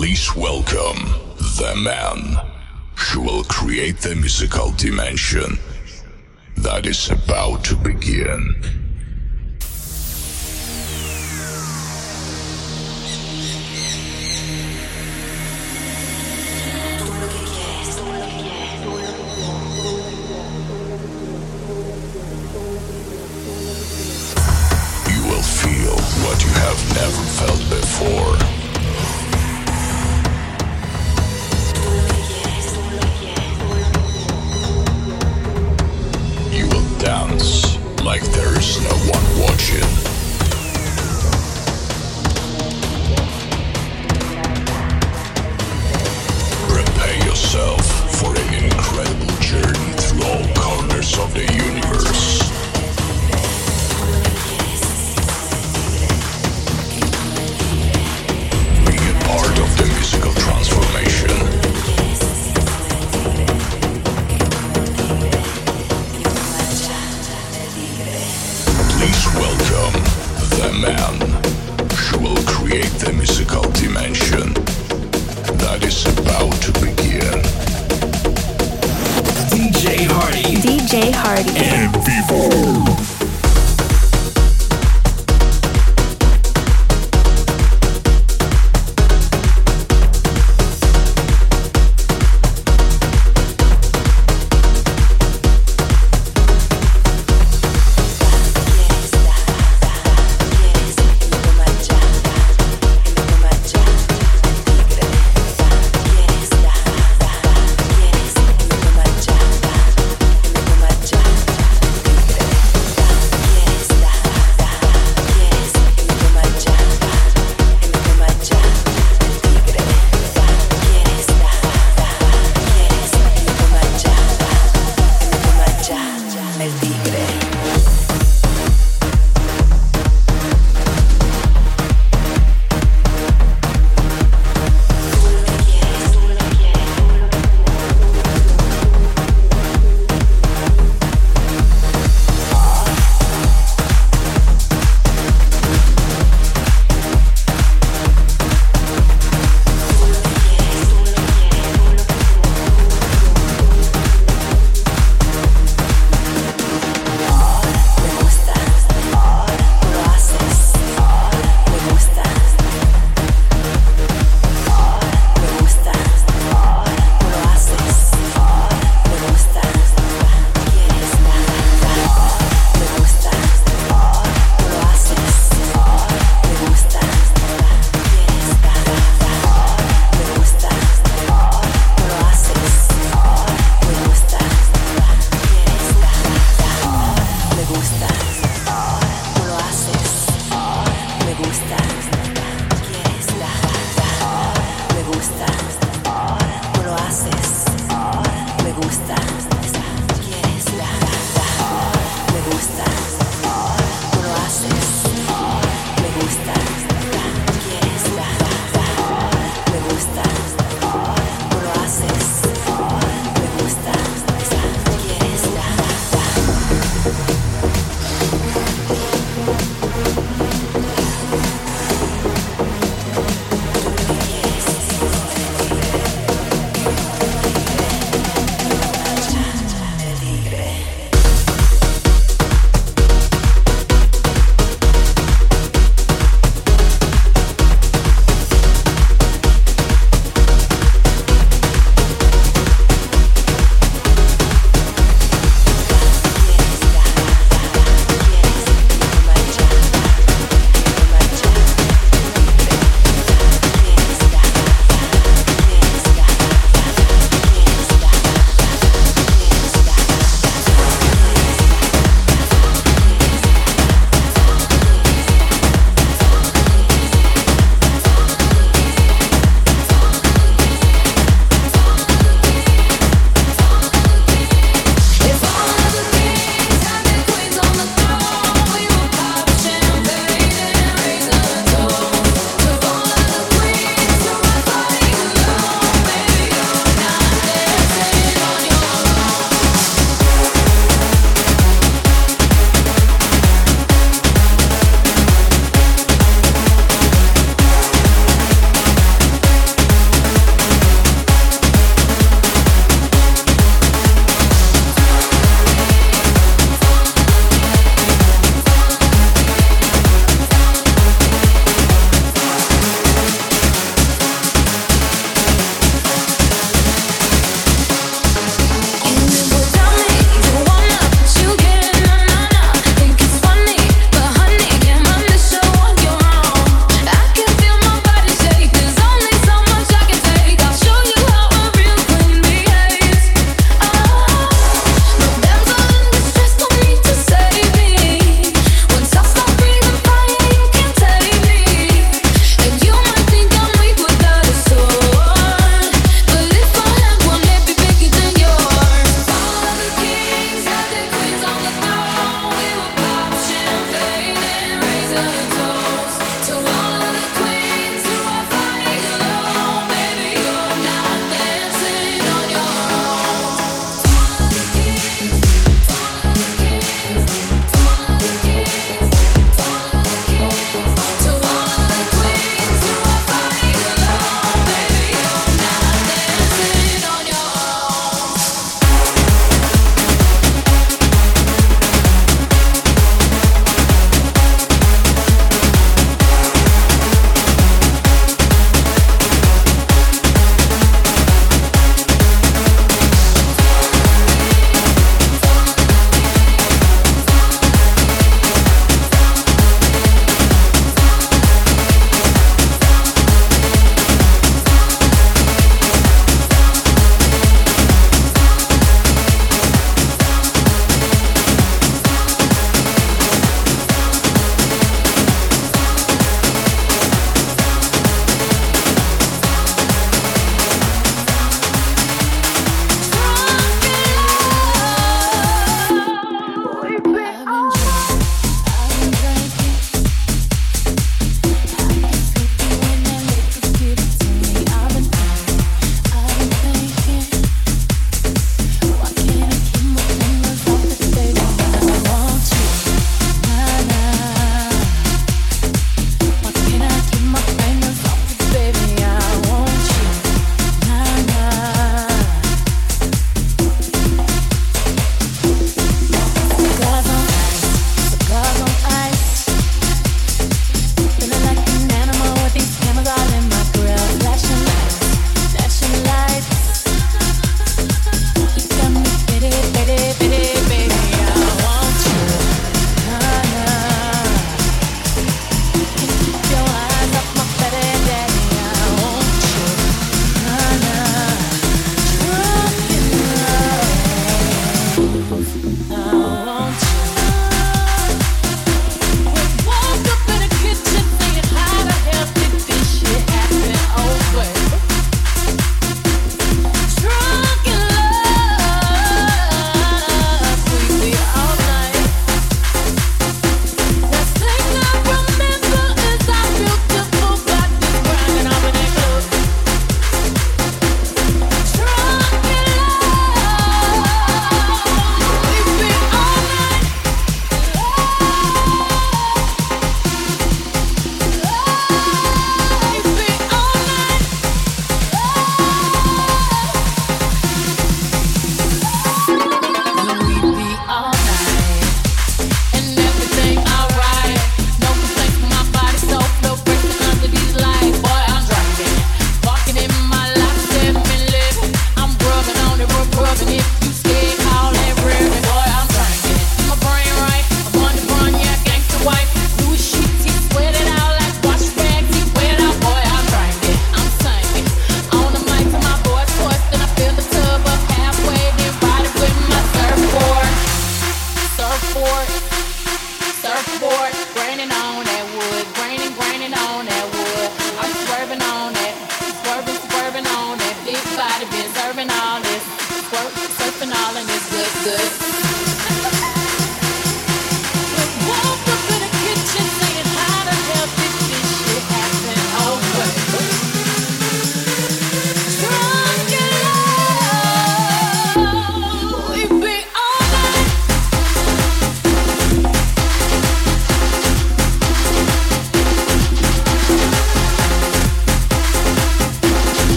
Please welcome the man who will create the musical dimension that is about to begin.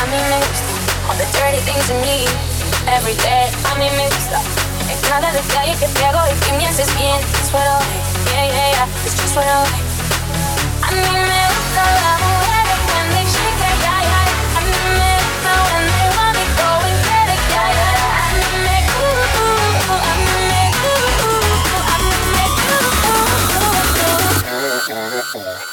Way. I mean, mixed all the dirty things in me every day. I mean, mixed up. Es nada de calle que te hago y que me haces bien. It's what I like. Yeah, yeah, yeah. It's just what I like. A mí me gusta la mujer when they shake their yeah, yeah. A mí me gusta when they want me go and get it, yeah, yeah. A mí me ooh, a mí me ooh, a mí me ooh,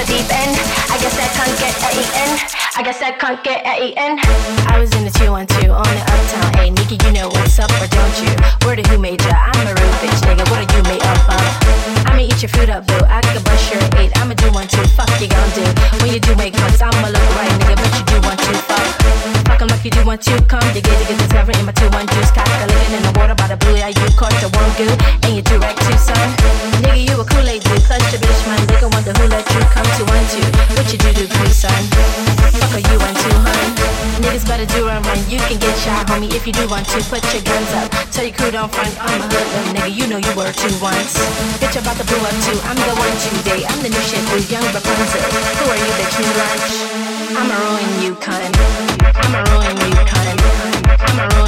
the deep end. I guess I can't get a E-N. I guess I can't get a E-N. I was in the 212 on the uptown. Hey, Nikki, you know what's up or don't you? Word to who made ya? I'm a rude bitch, nigga. What are you made up of? I'ma eat your food up, boo. I could bust your eight. I'ma do one, two. Fuck you gon' do. When you do make cuts, I'ma look right, nigga. But you do one, two. Fuck. Fuck em like you do one, two. Come, digga, digga, the tavern in my two, one, juice. Cock living in the water by the blue. Yeah, you caught the one goo. And you do direct two, son. Nigga, you a Kool-Aid dude. Clutch your bitch, man. Nigga, wonder who let better do a run. You can get shot, homie, if you do want to. Put your guns up. Tell your crew don't front. I'm a hoodlum, nigga. You know you were two once. Bitch, about to blow up too. I'm the one today. I'm the new shampoo, young Rapunzel. Who are you, that you lunch. I'ma ruin you, cunt. I'ma ruin you, cunt. I'ma ruin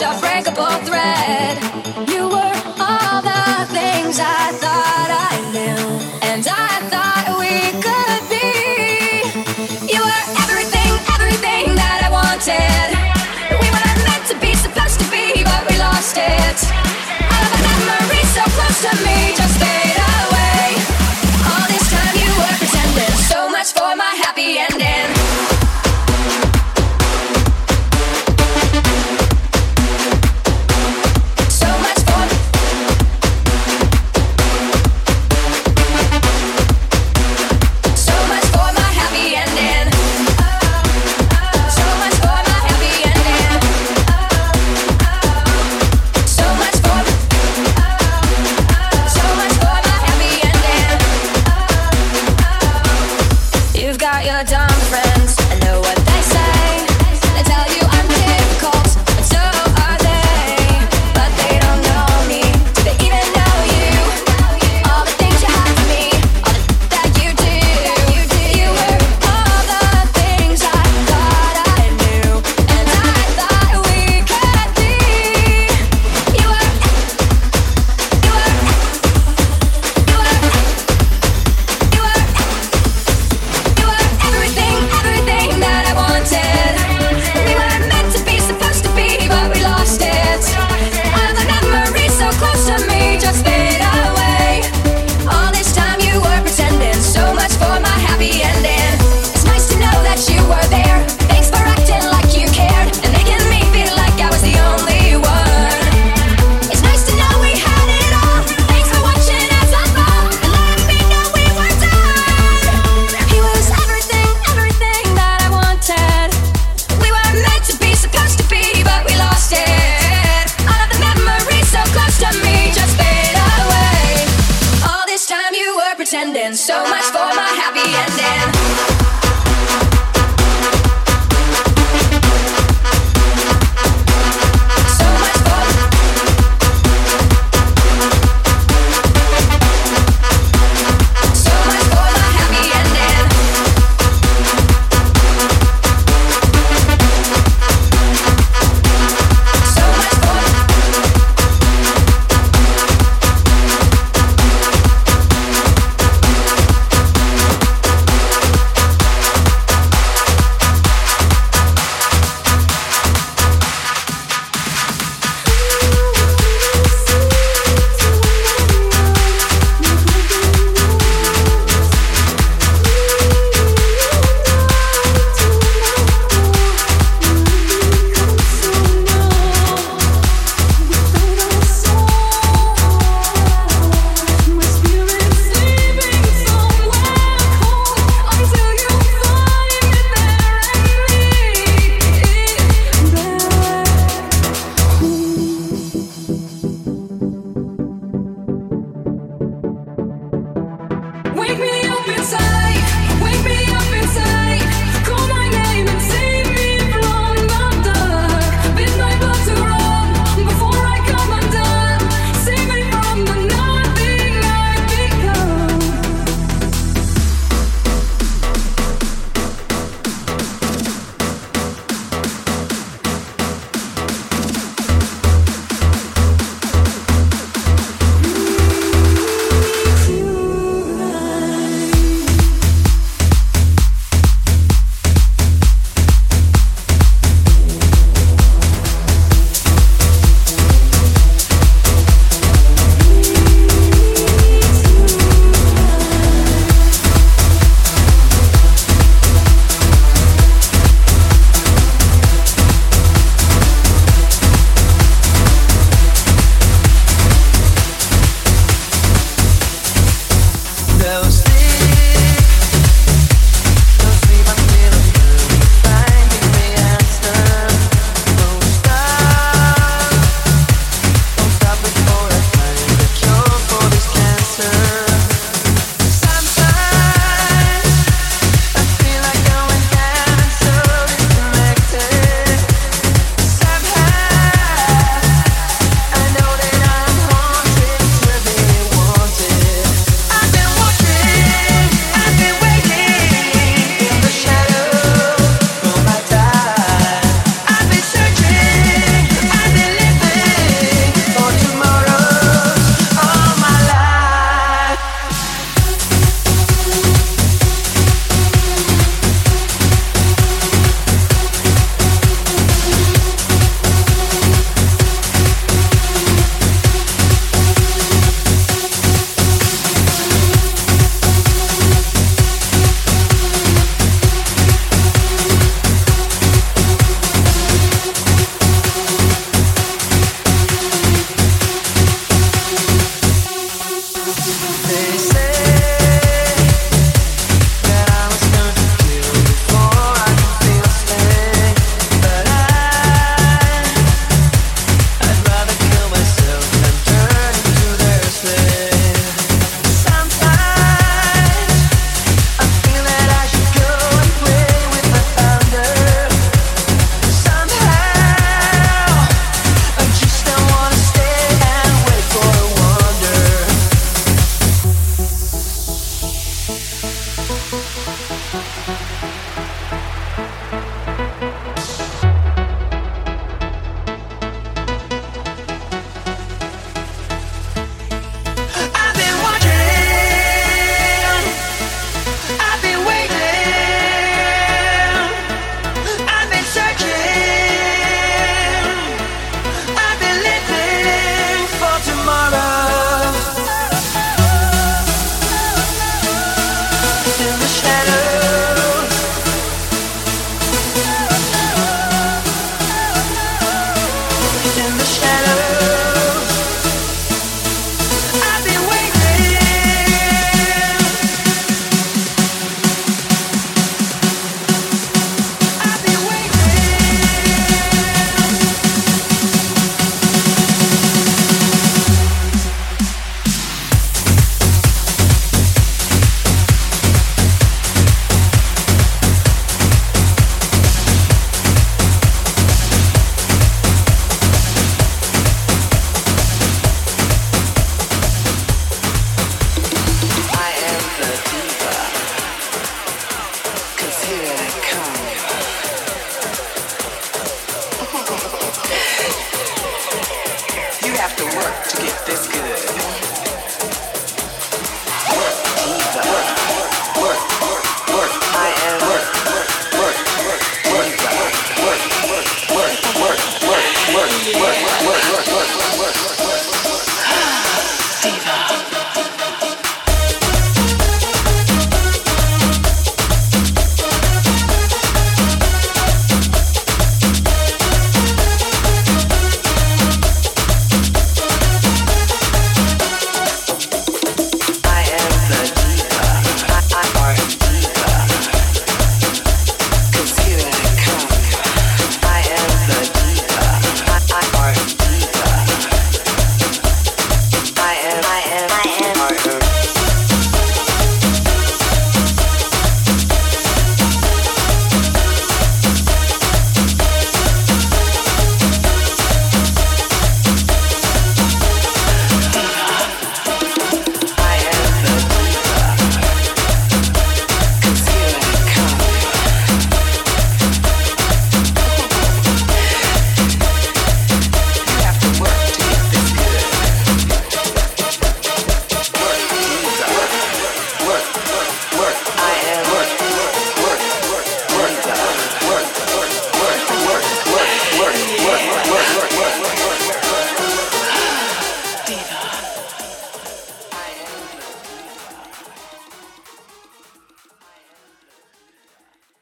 high